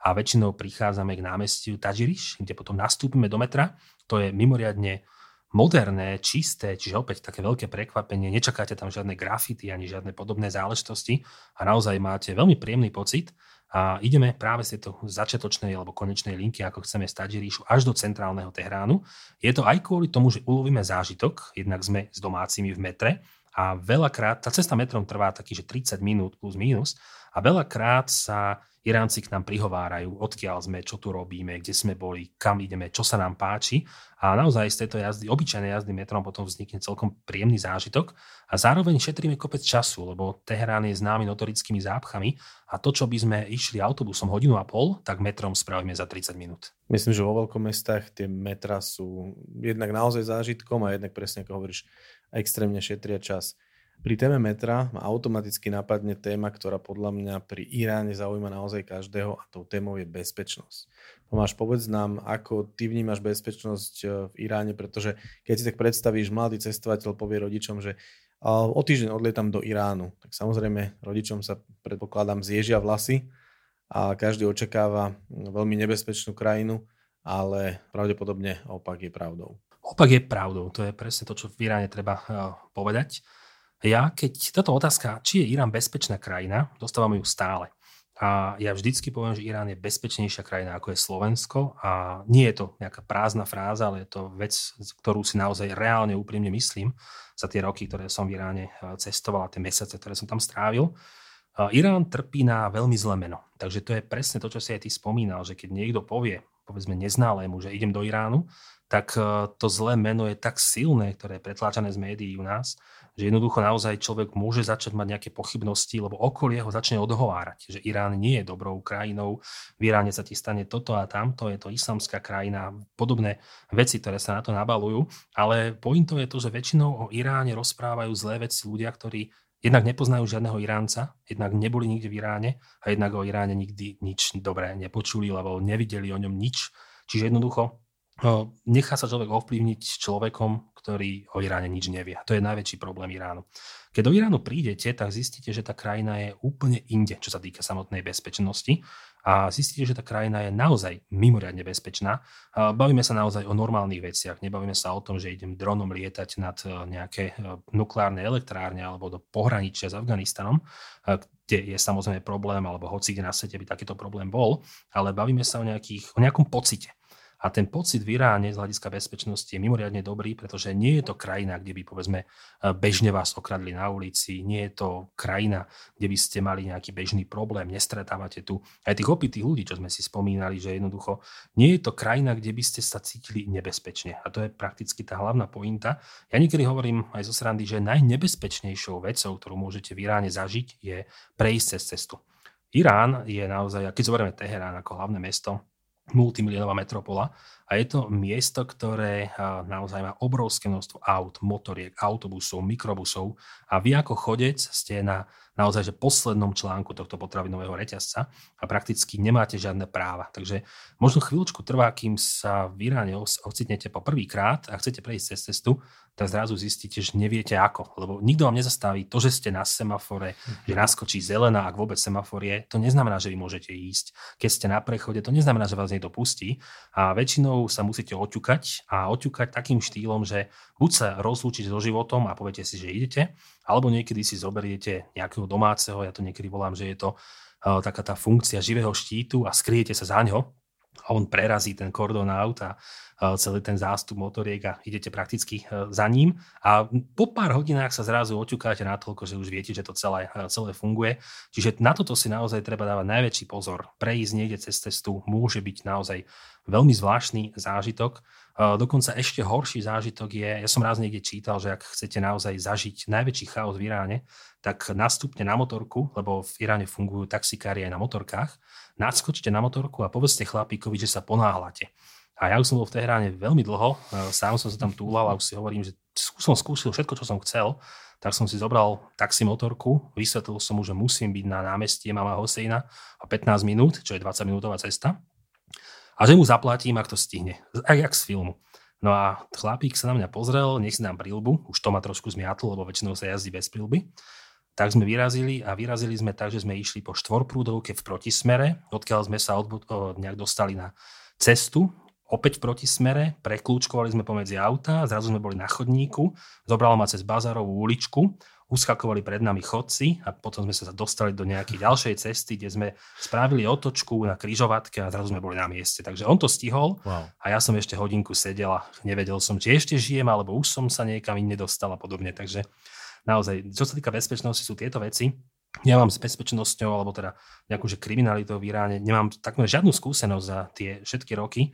a väčšinou prichádzame k námestiu Tajiriš, kde potom nastúpime do metra. To je mimoriadne moderné, čisté, čiže opäť také veľké prekvapenie, nečakáte tam žiadne grafity ani žiadne podobné záležitosti a naozaj máte veľmi príjemný pocit a ideme práve z tejto začiatočnej alebo konečnej linky, ako chceme stať ríšu, až do centrálneho Tehránu. Je to aj kvôli tomu, že ulovíme zážitok, jednak sme s domácimi v metre a veľakrát, tá cesta metrom trvá taký, že 30 minút plus minus a veľakrát sa Iránci k nám prihovárajú, odkiaľ sme, čo tu robíme, kde sme boli, kam ideme, čo sa nám páči. A naozaj z tejto jazdy, obyčajnej jazdy metrom potom vznikne celkom príjemný zážitok a zároveň šetríme kopec času, lebo Teherán je známy notorickými zápchami a to, čo by sme išli autobusom hodinu a pol, tak metrom spravíme za 30 minút. Myslím, že vo veľkomestách tie metra sú jednak naozaj zážitkom a jednak presne ako hovoríš, extrémne šetria čas. Pri téme metra ma automaticky napadne téma, ktorá podľa mňa pri Iráne zaujíma naozaj každého a tou témou je bezpečnosť. Tomáš, povedz nám, ako ty vnímaš bezpečnosť e, v Iráne, pretože keď si tak predstavíš, mladý cestovateľ povie rodičom, že o týždeň odlietam do Iránu, tak samozrejme rodičom sa predpokladám zježia vlasy a každý očakáva veľmi nebezpečnú krajinu, ale pravdepodobne opak je pravdou. Opak je pravdou, to je presne to, čo v Iráne treba e, povedať. Ja, keď táto otázka, či je Irán bezpečná krajina, dostávam ju stále. A ja vždycky poviem, že Irán je bezpečnejšia krajina ako je Slovensko a nie je to nejaká prázdna fráza, ale je to vec, ktorú si naozaj reálne úprimne myslím za tie roky, ktoré som v Iráne eh, cestoval a tie mesiace, ktoré som tam strávil. Irán trpí na veľmi zlé meno. Takže to je presne to, čo si aj ty spomínal, že keď niekto povie, povedzme neználému, že idem do Iránu, tak eh, to zlé meno je tak silné, ktoré je pretláčané z médií u nás, že jednoducho naozaj človek môže začať mať nejaké pochybnosti, lebo okolie ho začne odhovárať, že Irán nie je dobrou krajinou, v Iráne sa ti stane toto a tamto, je to islamská krajina, podobné veci, ktoré sa na to nabalujú, ale pointou je to, že väčšinou o Iráne rozprávajú zlé veci ľudia, ktorí jednak nepoznajú žiadneho Iránca, jednak neboli nikde v Iráne a jednak o Iráne nikdy nič dobré nepočuli, lebo nevideli o ňom nič. Čiže jednoducho nechá sa človek ovplyvniť človekom, ktorý o Iráne nič nevie. To je najväčší problém Iránu. Keď do Iránu prídete, tak zistíte, že tá krajina je úplne inde, čo sa týka samotnej bezpečnosti a zistíte, že tá krajina je naozaj mimoriadne bezpečná. Bavíme sa naozaj o normálnych veciach. Nebavíme sa o tom, že idem dronom lietať nad e, nejaké nukleárne elektrárne alebo do pohraničia s Afganistanom, kde je samozrejme problém, alebo hoci kde na svete by takýto problém bol, ale bavíme sa o, nejakých, o nejakom pocite A ten pocit v Iráne z hľadiska bezpečnosti je mimoriadne dobrý, pretože nie je to krajina, kde by povedzme bežne vás okradli na ulici, nie je to krajina, kde by ste mali nejaký bežný problém, nestretávate tu aj tých opitých ľudí, čo sme si spomínali, že jednoducho nie je to krajina, kde by ste sa cítili nebezpečne. A to je prakticky tá hlavná pointa. Ja niekedy hovorím aj zo srandy, že najnebezpečnejšou vecou, ktorú môžete v Iráne zažiť, je prejsť cez cestu. Irán je naozaj, keď zoberieme Teherán ako hlavné mesto, multimilionová metropola a je to miesto, ktoré naozaj má obrovské množstvo aut, motoriek, autobusov, mikrobusov a vy ako chodec ste na naozaj že poslednom článku tohto potravinového reťazca a prakticky nemáte žiadne práva. Takže možno chvíľučku trvá, kým sa v Iráne ocitnete po prvýkrát a chcete prejsť cez cestu, tak zrazu zistíte, že neviete ako. Lebo nikto vám nezastaví to, že ste na semafore, mm-hmm. že naskočí zelená, ak vôbec semafor je, to neznamená, že vy môžete ísť. Keď ste na prechode, to neznamená, že vás niekto pustí. A väčšinou sa musíte oťukať a oťukať takým štýlom, že buď sa rozlúčiť so životom a poviete si, že idete, alebo niekedy si zoberiete nejakého domáceho, ja to niekedy volám, že je to uh, taká tá funkcia živého štítu a skryjete sa za ňo a on prerazí ten kordón auta celý ten zástup motoriek a idete prakticky e, za ním. A po pár hodinách sa zrazu oťukáte natoľko, že už viete, že to celé, e, celé funguje. Čiže na toto si naozaj treba dávať najväčší pozor. Prejsť niekde cez cestu môže byť naozaj veľmi zvláštny zážitok. Dokonca ešte horší zážitok je, ja som raz niekde čítal, že ak chcete naozaj zažiť najväčší chaos v Iráne, tak nastúpte na motorku, lebo v Iráne fungujú taxikári aj na motorkách, nadskočte na motorku a povedzte chlapíkovi, že sa ponáhľate. A ja už som bol v Tehráne veľmi dlho, sám som sa tam túlal a už si hovorím, že som skúsil všetko, čo som chcel, tak som si zobral taximotorku, vysvetlil som mu, že musím byť na námestí Mama Hosejna o 15 minút, čo je 20 minútová cesta, a že mu zaplatím, ak to stihne, aj jak z filmu. No a chlapík sa na mňa pozrel, nech si dám prílbu, už to ma trošku zmiatlo, lebo väčšinou sa jazdí bez prílby. Tak sme vyrazili a vyrazili sme tak, že sme išli po štvorprúdovke v protismere, odkiaľ sme sa odbu- o, nejak dostali na cestu, opäť v protismere, preklúčkovali sme pomedzi auta, zrazu sme boli na chodníku, zobralo ma cez bazárovú uličku, uskakovali pred nami chodci a potom sme sa dostali do nejakej ďalšej cesty, kde sme spravili otočku na kryžovatke a zrazu sme boli na mieste. Takže on to stihol wow. a ja som ešte hodinku sedel a nevedel som, či ešte žijem, alebo už som sa niekam iné dostal a podobne. Takže naozaj, čo sa týka bezpečnosti, sú tieto veci. Ja mám s bezpečnosťou, alebo teda nejakú že kriminalitou v Iráne, nemám takmer žiadnu skúsenosť za tie všetky roky,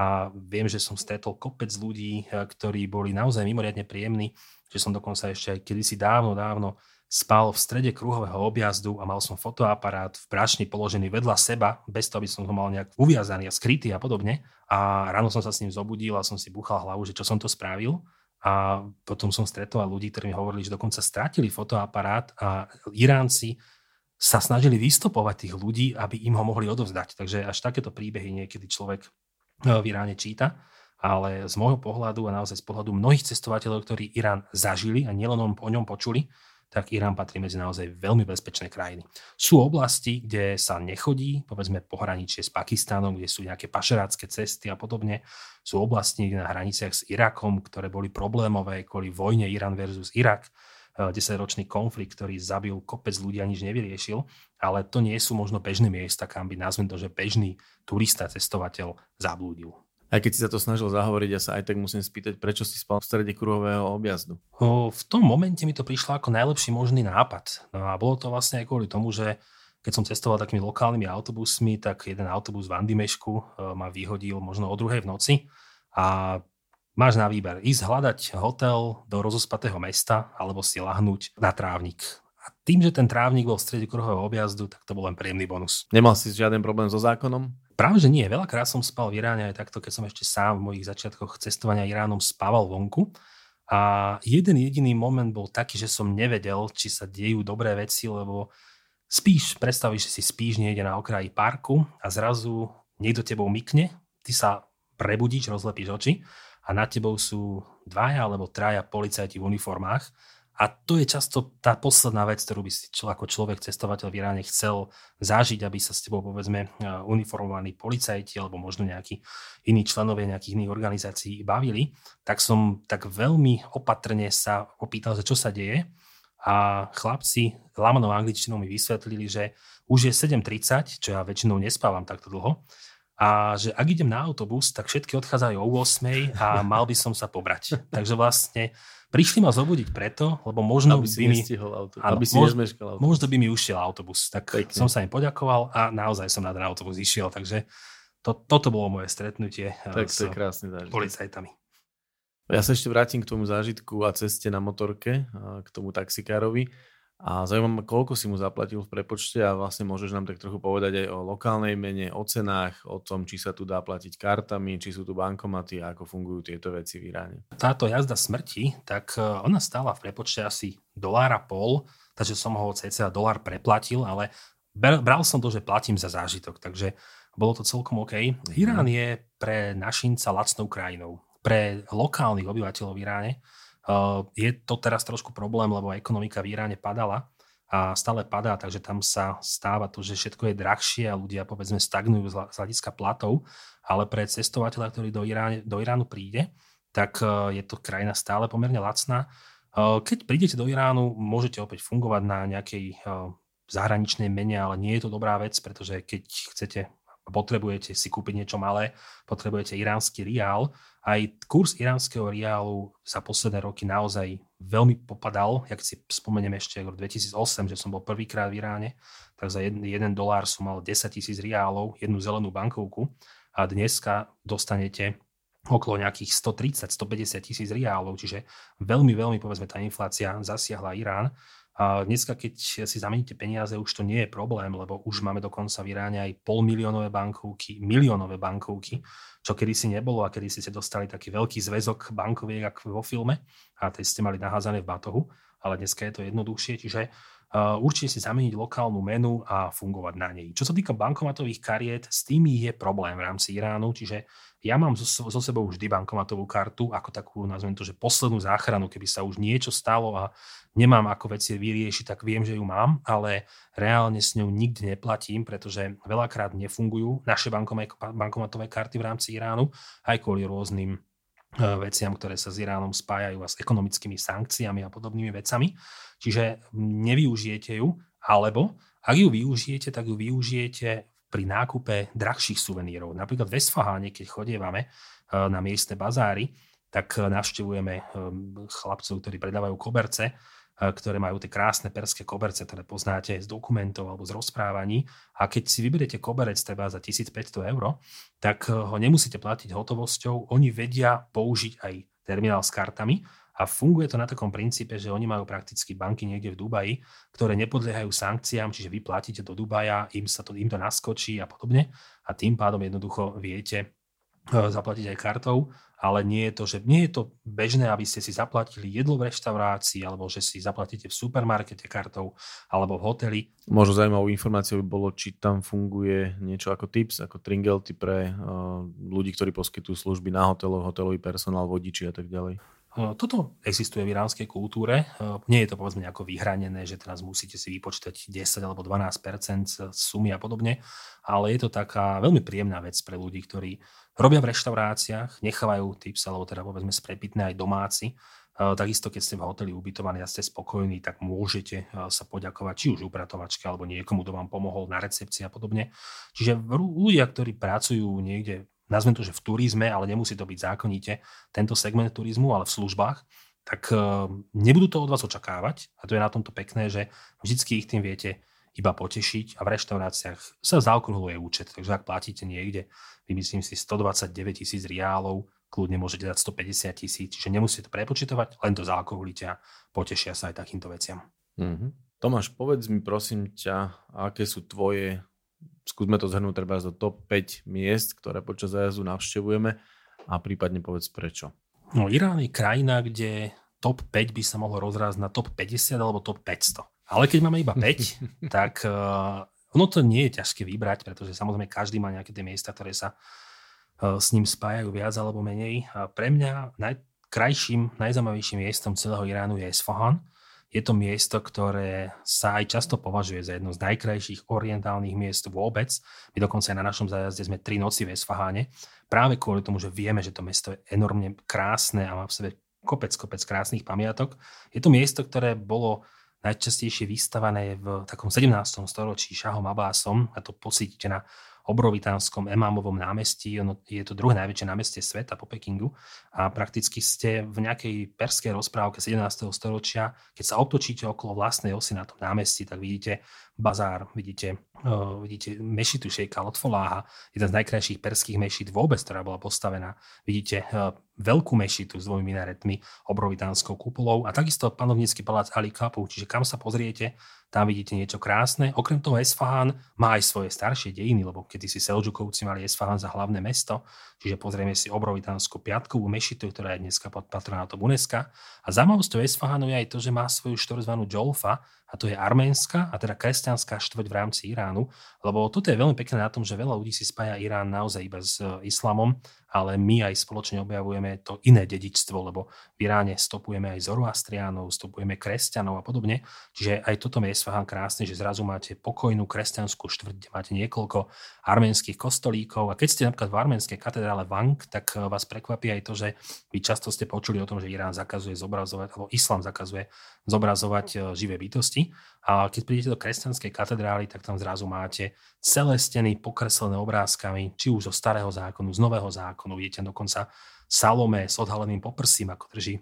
a viem, že som stretol kopec ľudí, eh, ktorí boli naozaj mimoriadne príjemní, že som dokonca ešte aj kedysi dávno, dávno spal v strede kruhového objazdu a mal som fotoaparát v prášni položený vedľa seba, bez toho, aby som ho mal nejak uviazaný a skrytý a podobne. A ráno som sa s ním zobudil a som si buchal hlavu, že čo som to spravil. A potom som stretol ľudí, ktorí mi hovorili, že dokonca strátili fotoaparát a Iránci sa snažili vystopovať tých ľudí, aby im ho mohli odovzdať. Takže až takéto príbehy niekedy človek v Iráne číta, ale z môjho pohľadu a naozaj z pohľadu mnohých cestovateľov, ktorí Irán zažili a nielen o ňom počuli, tak Irán patrí medzi naozaj veľmi bezpečné krajiny. Sú oblasti, kde sa nechodí, povedzme pohraničie s Pakistánom, kde sú nejaké pašerácké cesty a podobne. Sú oblasti na hraniciach s Irakom, ktoré boli problémové kvôli vojne Irán versus Irak. 10-ročný eh, konflikt, ktorý zabil kopec ľudí a nič nevyriešil, ale to nie sú možno bežné miesta, kam by nazvem to, že bežný turista, cestovateľ zablúdil. Aj keď si sa to snažil zahovoriť, ja sa aj tak musím spýtať, prečo si spal v strede kruhového objazdu? V tom momente mi to prišlo ako najlepší možný nápad. No a bolo to vlastne aj kvôli tomu, že keď som cestoval takými lokálnymi autobusmi, tak jeden autobus v Andimešku eh, ma vyhodil možno o druhej v noci a Máš na výber ísť hľadať hotel do rozospatého mesta alebo si lahnúť na trávnik. A tým, že ten trávnik bol v strede kruhového objazdu, tak to bol len príjemný bonus. Nemal si žiaden problém so zákonom? Práve, že nie. Veľakrát som spal v Iráne aj takto, keď som ešte sám v mojich začiatkoch cestovania Iránom spával vonku. A jeden jediný moment bol taký, že som nevedel, či sa dejú dobré veci, lebo spíš, predstavíš, že si spíš niekde na okraji parku a zrazu niekto tebou mykne, ty sa prebudíš, rozlepíš oči a nad tebou sú dvaja alebo traja policajti v uniformách. A to je často tá posledná vec, ktorú by si čo, ako človek, cestovateľ v chcel zažiť, aby sa s tebou, povedzme, uniformovaní policajti alebo možno nejakí iní členovia nejakých iných organizácií bavili. Tak som tak veľmi opatrne sa opýtal, že čo sa deje. A chlapci lamanou angličtinou mi vysvetlili, že už je 7.30, čo ja väčšinou nespávam takto dlho, a že ak idem na autobus, tak všetky odchádzajú o 8 a mal by som sa pobrať. [laughs] Takže vlastne prišli ma zobudiť preto, lebo možno aby by mi... autobus, áno, aby si mož, autobus. Možno by mi ušiel autobus. Tak Pekne. som sa im poďakoval a naozaj som na ten autobus išiel. Takže to, toto bolo moje stretnutie eh, tak s to je krásny zážitok. policajtami. Ja sa ešte vrátim k tomu zážitku a ceste na motorke, a k tomu taxikárovi. A zaujímavé ma, koľko si mu zaplatil v prepočte a vlastne môžeš nám tak trochu povedať aj o lokálnej mene, o cenách, o tom, či sa tu dá platiť kartami, či sú tu bankomaty a ako fungujú tieto veci v Iráne. Táto jazda smrti, tak e, ona stála v prepočte asi dolára pol, takže som ho cca dolár preplatil, ale bral som to, že platím za zážitok, takže bolo to celkom OK. Mhm. Irán je pre našinca lacnou krajinou. Pre lokálnych obyvateľov v Iráne je to teraz trošku problém, lebo ekonomika v Iráne padala a stále padá, takže tam sa stáva to, že všetko je drahšie a ľudia povedzme stagnujú z hľadiska platov, ale pre cestovateľa, ktorý do, Iráne, do Iránu príde, tak uh, je to krajina stále pomerne lacná. Uh, keď prídete do Iránu, môžete opäť fungovať na nejakej zahraničnej mene, ale nie je to dobrá vec, pretože keď chcete potrebujete si kúpiť niečo malé, potrebujete iránsky riál. Aj kurz iránskeho riálu za posledné roky naozaj veľmi popadal. Jak si spomeniem ešte v 2008, že som bol prvýkrát v Iráne, tak za 1 dolár som mal 10 tisíc riálov, jednu zelenú bankovku a dneska dostanete okolo nejakých 130-150 tisíc riálov, čiže veľmi, veľmi, povedzme, tá inflácia zasiahla Irán a dneska, keď si zameníte peniaze, už to nie je problém, lebo už máme dokonca v Iráne aj polmiliónové bankovky, miliónové bankovky, čo kedy si nebolo a kedy ste dostali taký veľký zväzok bankoviek, ako vo filme, a tie ste mali naházané v batohu, ale dneska je to jednoduchšie, čiže určite si zameniť lokálnu menu a fungovať na nej. Čo sa týka bankomatových kariet, s tými je problém v rámci Iránu, čiže ja mám so, so sebou vždy bankomatovú kartu ako takú, nazvem to, že poslednú záchranu, keby sa už niečo stalo a nemám ako veci vyriešiť, tak viem, že ju mám, ale reálne s ňou nikdy neplatím, pretože veľakrát nefungujú naše bankomatové karty v rámci Iránu, aj kvôli rôznym veciam, ktoré sa s Iránom spájajú a s ekonomickými sankciami a podobnými vecami. Čiže nevyužijete ju, alebo ak ju využijete, tak ju využijete pri nákupe drahších suvenírov. Napríklad v Esfaháne, keď chodievame eh, na miestne bazáry, tak navštevujeme eh, chlapcov, ktorí predávajú koberce, ktoré majú tie krásne perské koberce, ktoré poznáte z dokumentov alebo z rozprávaní. A keď si vyberiete koberec treba za 1500 eur, tak ho nemusíte platiť hotovosťou. Oni vedia použiť aj terminál s kartami a funguje to na takom princípe, že oni majú prakticky banky niekde v Dubaji, ktoré nepodliehajú sankciám, čiže vy platíte do Dubaja, im, sa to, im to naskočí a podobne a tým pádom jednoducho viete zaplatiť aj kartou, ale nie je to, že nie je to bežné, aby ste si zaplatili jedlo v reštaurácii, alebo že si zaplatíte v supermarkete kartou, alebo v hoteli. Možno zaujímavou informáciou by bolo, či tam funguje niečo ako tips, ako tringelty pre uh, ľudí, ktorí poskytujú služby na hoteloch, hotelový personál, vodiči a tak ďalej. Eh, toto existuje v iránskej kultúre. Eh, nie je to povedzme nejako vyhranené, že teraz musíte si vypočítať 10 alebo 12 sumy a podobne, ale je to taká veľmi príjemná vec pre ľudí, ktorí robia v reštauráciách, nechávajú tips, alebo teda povedzme sprepitné aj domáci. Eh, takisto, keď ste v hoteli ubytovaní a ste spokojní, tak môžete sa poďakovať či už upratovačke alebo niekomu, kto vám pomohol na recepcii a podobne. Čiže ľudia, ktorí pracujú niekde nazvem to, že v turizme, ale nemusí to byť zákonite tento segment turizmu, ale v službách, tak uh, nebudú to od vás očakávať. A to je na tomto pekné, že vždycky ich tým viete iba potešiť a v reštauráciách sa zaokrúhluje účet. Takže ak platíte niekde, vymyslím si 129 tisíc riálov, kľudne môžete dať 150 tisíc, čiže nemusíte to prepočítovať, len to zaokrúhlite a potešia sa aj takýmto veciam. Mm-hmm. Tomáš, povedz mi prosím ťa, aké sú tvoje skúsme to zhrnúť treba do top 5 miest, ktoré počas zájazdu navštevujeme a prípadne povedz prečo. No, Irán je krajina, kde top 5 by sa mohlo rozrázť na top 50 alebo top 500. Ale keď máme iba 5, [laughs] tak uh, ono to nie je ťažké vybrať, pretože samozrejme každý má nejaké tie miesta, ktoré sa uh, s ním spájajú viac alebo menej. A pre mňa najkrajším, najzaujímavejším miestom celého Iránu je Esfahan. Je to miesto, ktoré sa aj často považuje za jedno z najkrajších orientálnych miest vôbec. My dokonca aj na našom zájazde sme tri noci v Esfaháne. Práve kvôli tomu, že vieme, že to mesto je enormne krásne a má v sebe kopec, kopec krásnych pamiatok. Je to miesto, ktoré bolo najčastejšie vystavané v takom 17. storočí Šahom Abbasom a to pocítite na obrovitánskom Emámovom námestí. Ono, je to druhé najväčšie námestie sveta po Pekingu a prakticky ste v nejakej perskej rozprávke 17. storočia, keď sa otočíte okolo vlastnej osy na tom námestí, tak vidíte bazár, vidíte, uh, vidíte mešitu šejka Lotfoláha, jeden z najkrajších perských mešit vôbec, ktorá bola postavená. Vidíte uh, veľkú mešitu s dvomi minaretmi, obrovitánskou kupolou a takisto panovnícky palác Ali Kapu, čiže kam sa pozriete, tam vidíte niečo krásne. Okrem toho Esfahan má aj svoje staršie dejiny, lebo kedy si Selžukovci mali Esfahan za hlavné mesto, čiže pozrieme si obrovitánsku piatkovú mešitu, ktorá je dneska pod patronátom UNESCO. A zaujímavosťou Esfahanu je aj to, že má svoju štvrtzvanú Jolfa, a to je arménska a teda kresťanská štvrť v rámci Iránu, lebo toto je veľmi pekné na tom, že veľa ľudí si spája Irán naozaj iba s e, islamom, ale my aj spoločne objavujeme to iné dedičstvo, lebo v Iráne stopujeme aj Zoroastriánov, stopujeme kresťanov a podobne. Čiže aj toto je Isfahan krásne, že zrazu máte pokojnú kresťanskú štvrť, kde máte niekoľko arménskych kostolíkov a keď ste napríklad v arménskej katedrále Vang, tak e, vás prekvapí aj to, že vy často ste počuli o tom, že Irán zakazuje zobrazovať, alebo Islam zakazuje zobrazovať e, živé bytosti. A keď prídete do kresťanskej katedrály, tak tam zrazu máte celé steny pokreslené obrázkami, či už zo starého zákonu, z nového zákonu. Vidíte dokonca Salome s odhaleným poprsím, ako drží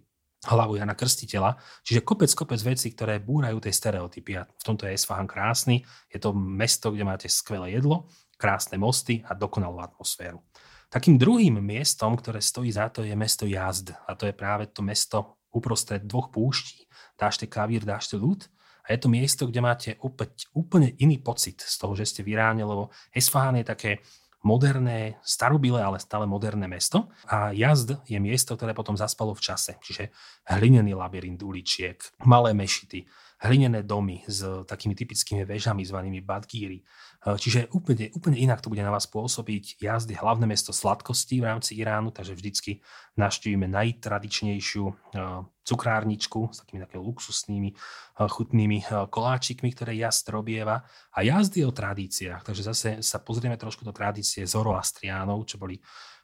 hlavu Jana Krstiteľa. Čiže kopec, kopec vecí, ktoré búrajú tej stereotypy. A v tomto je Esfahan krásny. Je to mesto, kde máte skvelé jedlo, krásne mosty a dokonalú atmosféru. Takým druhým miestom, ktoré stojí za to, je mesto Jazd. A to je práve to mesto uprostred dvoch púští. Dášte kavír, dášte ľud. A je to miesto, kde máte opäť úplne iný pocit z toho, že ste v Iráne, lebo Esfahan je také moderné, starobilé, ale stále moderné mesto. A Jazd je miesto, ktoré potom zaspalo v čase. Čiže hlinený labyrint uličiek, malé mešity, hlinené domy s takými typickými vežami zvanými badgíry. Čiže úplne, úplne inak to bude na vás pôsobiť. Jazdy hlavné mesto sladkostí v rámci Iránu, takže vždycky naštívime najtradičnejšiu cukrárničku s takými takými luxusnými chutnými koláčikmi, ktoré jazd robieva. A jazdy o tradíciách, takže zase sa pozrieme trošku do tradície Zoroastriánov, čo boli Eh,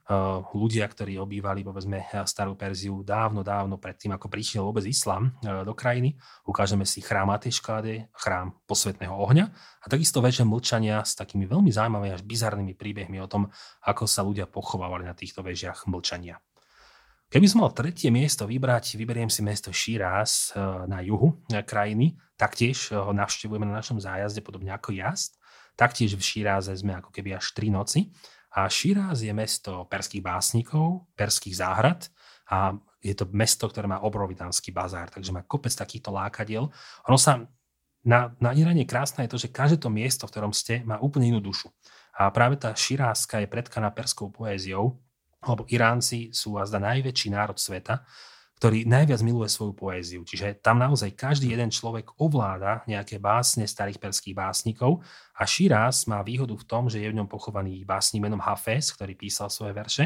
ľudia, ktorí obývali povedzme starú Perziu dávno, dávno predtým, ako prišiel vôbec islám eh, do krajiny. Ukážeme si chrám Ateškáde, chrám posvetného ohňa a takisto väčšie mlčania s takými veľmi zaujímavými až bizarnými príbehmi o tom, ako sa ľudia pochovávali na týchto vežiach mlčania. Keby som mal tretie miesto vybrať, vyberiem si mesto eh, na juhu krajiny. Taktiež ho navštevujeme na našom zájazde, podobne ako jazd. Taktiež v Širáze sme ako keby až tri noci. A Širáz je mesto perských básnikov, perských záhrad a je to mesto, ktoré má obrovitánsky bazár, takže má kopec takýchto lákadiel. Ono sa na, na Iráne krásne je to, že každé to miesto, v ktorom ste, má úplne inú dušu. A práve tá Širázka je predkaná perskou poéziou, lebo Iránci sú azda najväčší národ sveta ktorý najviac miluje svoju poéziu. Čiže tam naozaj každý jeden človek ovláda nejaké básne starých perských básnikov a Širaz má výhodu v tom, že je v ňom pochovaný básnik menom Hafez, ktorý písal svoje verše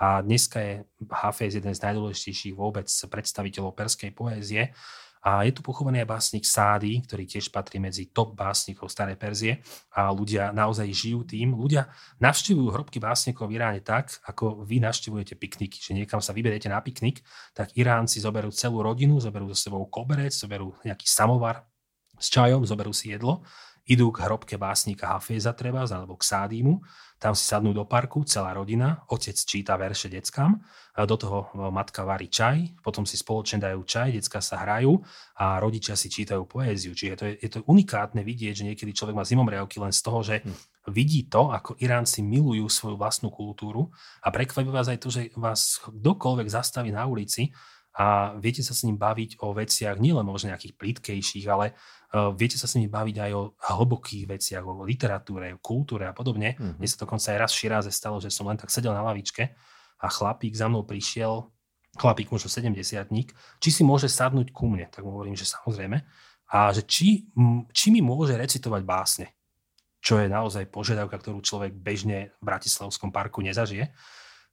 a dneska je Hafez jeden z najdôležitejších vôbec predstaviteľov perskej poézie a je tu pochovaný aj básnik Sády, ktorý tiež patrí medzi top básnikov Starej Perzie. A ľudia naozaj žijú tým. Ľudia navštevujú hrobky básnikov v Iráne tak, ako vy navštevujete pikniky, že niekam sa vyberiete na piknik, tak Iránci zoberú celú rodinu, zoberú so sebou koberec, zoberú nejaký samovar s čajom, zoberú si jedlo idú k hrobke básnika Hafeza treba, alebo k Sádímu, tam si sadnú do parku, celá rodina, otec číta verše deckám, do toho e, matka varí čaj, potom si spoločne dajú čaj, decka sa hrajú a rodičia si čítajú poéziu. Čiže to je, je to unikátne vidieť, že niekedy človek má zimomriavky len z toho, že hm. vidí to, ako Iránci milujú svoju vlastnú kultúru a prekvapí vás aj to, že vás kdokoľvek zastaví na ulici a viete sa s ním baviť o veciach nielen možno nejakých plitkejších, ale uh, viete sa s nimi baviť aj o hlbokých veciach, o literatúre, o kultúre a podobne. Mm-hmm. Mne sa dokonca aj raz v Širáze stalo, že som len tak sedel na lavičke a chlapík za mnou prišiel, chlapík možno 70 či si môže sadnúť ku mne. Tak mu hovorím, že samozrejme. A že či, či mi môže recitovať básne, čo je naozaj požiadavka, ktorú človek bežne v Bratislavskom parku nezažije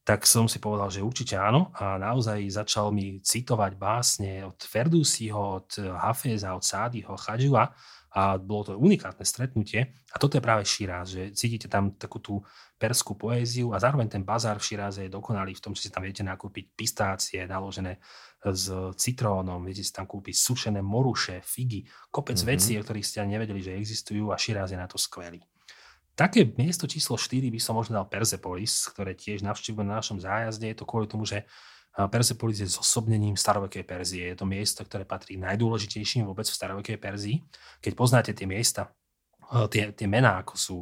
tak som si povedal, že určite áno a naozaj začal mi citovať básne od Ferdusiho, od Hafeza, od Sádyho, Chadžua a bolo to unikátne stretnutie a toto je práve Širáz, že cítite tam takú tú perskú poéziu a zároveň ten bazár v Širáze je dokonalý v tom, že si tam viete nakúpiť pistácie naložené s citrónom, viete si tam kúpiť sušené moruše, figy, kopec mm-hmm. vecí, o ktorých ste ani nevedeli, že existujú a Širáz je na to skvelý. Také miesto číslo 4 by som možno dal Persepolis, ktoré tiež navštívujem na našom zájazde. Je to kvôli tomu, že Persepolis je zosobnením starovekej Perzie. Je to miesto, ktoré patrí najdôležitejším vôbec v starovekej Perzii. Keď poznáte tie miesta, tie, tie mená, ako sú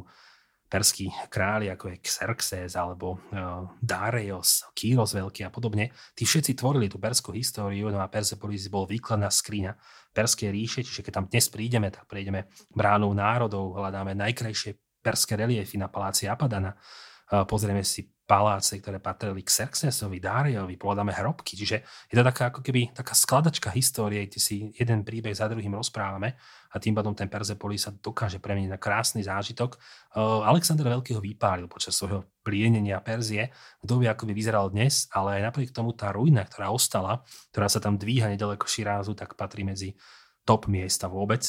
perskí králi, ako je Xerxes alebo uh, Darius, Kýros veľký a podobne, tí všetci tvorili tú perskú históriu, no a Persepolis bol výkladná skriňa perskej ríše, čiže keď tam dnes prídeme, tak prejdeme bránou národov, hľadáme najkrajšie perské reliefy na paláci Apadana, pozrieme si paláce, ktoré patrili k Xerxesovi, Dáriovi, povedáme hrobky. Čiže je to taká ako keby taká skladačka histórie, kde si jeden príbeh za druhým rozprávame a tým pádom ten Persepolis sa dokáže premeniť na krásny zážitok. Uh, Alexander Veľký ho vypálil počas svojho plienenia Perzie. Kto vie, ako by vyzeral dnes, ale aj napriek tomu tá ruina, ktorá ostala, ktorá sa tam dvíha nedaleko Širázu, tak patrí medzi top miesta vôbec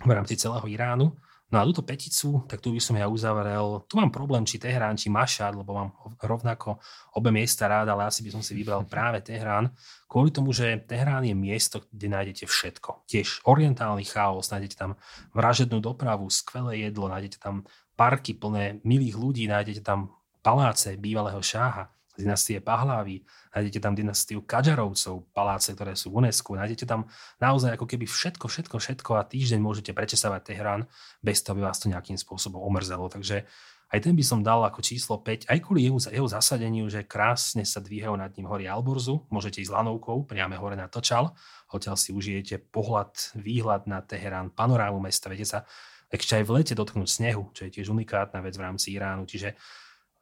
v rámci celého Iránu. No a túto peticu, tak tu by som ja uzavrel. Tu mám problém, či Teherán, či Mašad, lebo mám rovnako obe miesta rád, ale asi by som si vybral [laughs] práve Teherán. Kvôli tomu, že Teherán je miesto, kde nájdete všetko. Tiež orientálny chaos, nájdete tam vražednú dopravu, skvelé jedlo, nájdete tam parky plné milých ľudí, nájdete tam paláce bývalého šáha dynastie Pahlaví, nájdete tam dynastiu Kadžarovcov, paláce, ktoré sú v UNESCO, nájdete tam naozaj ako keby všetko, všetko, všetko a týždeň môžete prečesávať Teherán bez toho, aby vás to nejakým spôsobom omrzelo. Takže aj ten by som dal ako číslo 5, aj kvôli jeho, jeho zasadeniu, že krásne sa dvíhajú nad ním hory Alborzu, môžete ísť lanovkou priame hore na Točal, odtiaľ si užijete pohľad, výhľad na Teherán, panorámu mesta, viete sa ešte aj v lete dotknúť snehu, čo je tiež unikátna vec v rámci Iránu, čiže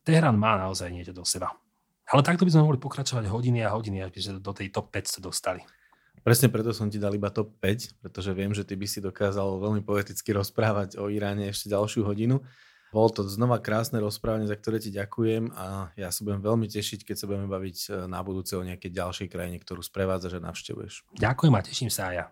Teherán má naozaj niečo do seba. Ale takto by sme mohli pokračovať hodiny a hodiny, aby sme do tej top 5 sa dostali. Presne preto som ti dal iba top 5, pretože viem, že ty by si dokázal veľmi poeticky rozprávať o Iráne ešte ďalšiu hodinu. Bolo to znova krásne rozprávanie, za ktoré ti ďakujem a ja sa budem veľmi tešiť, keď sa budeme baviť e, na budúce o nejakej ďalšej krajine, ktorú sprevádza, že navštevuješ. Ďakujem a teším sa aj ja.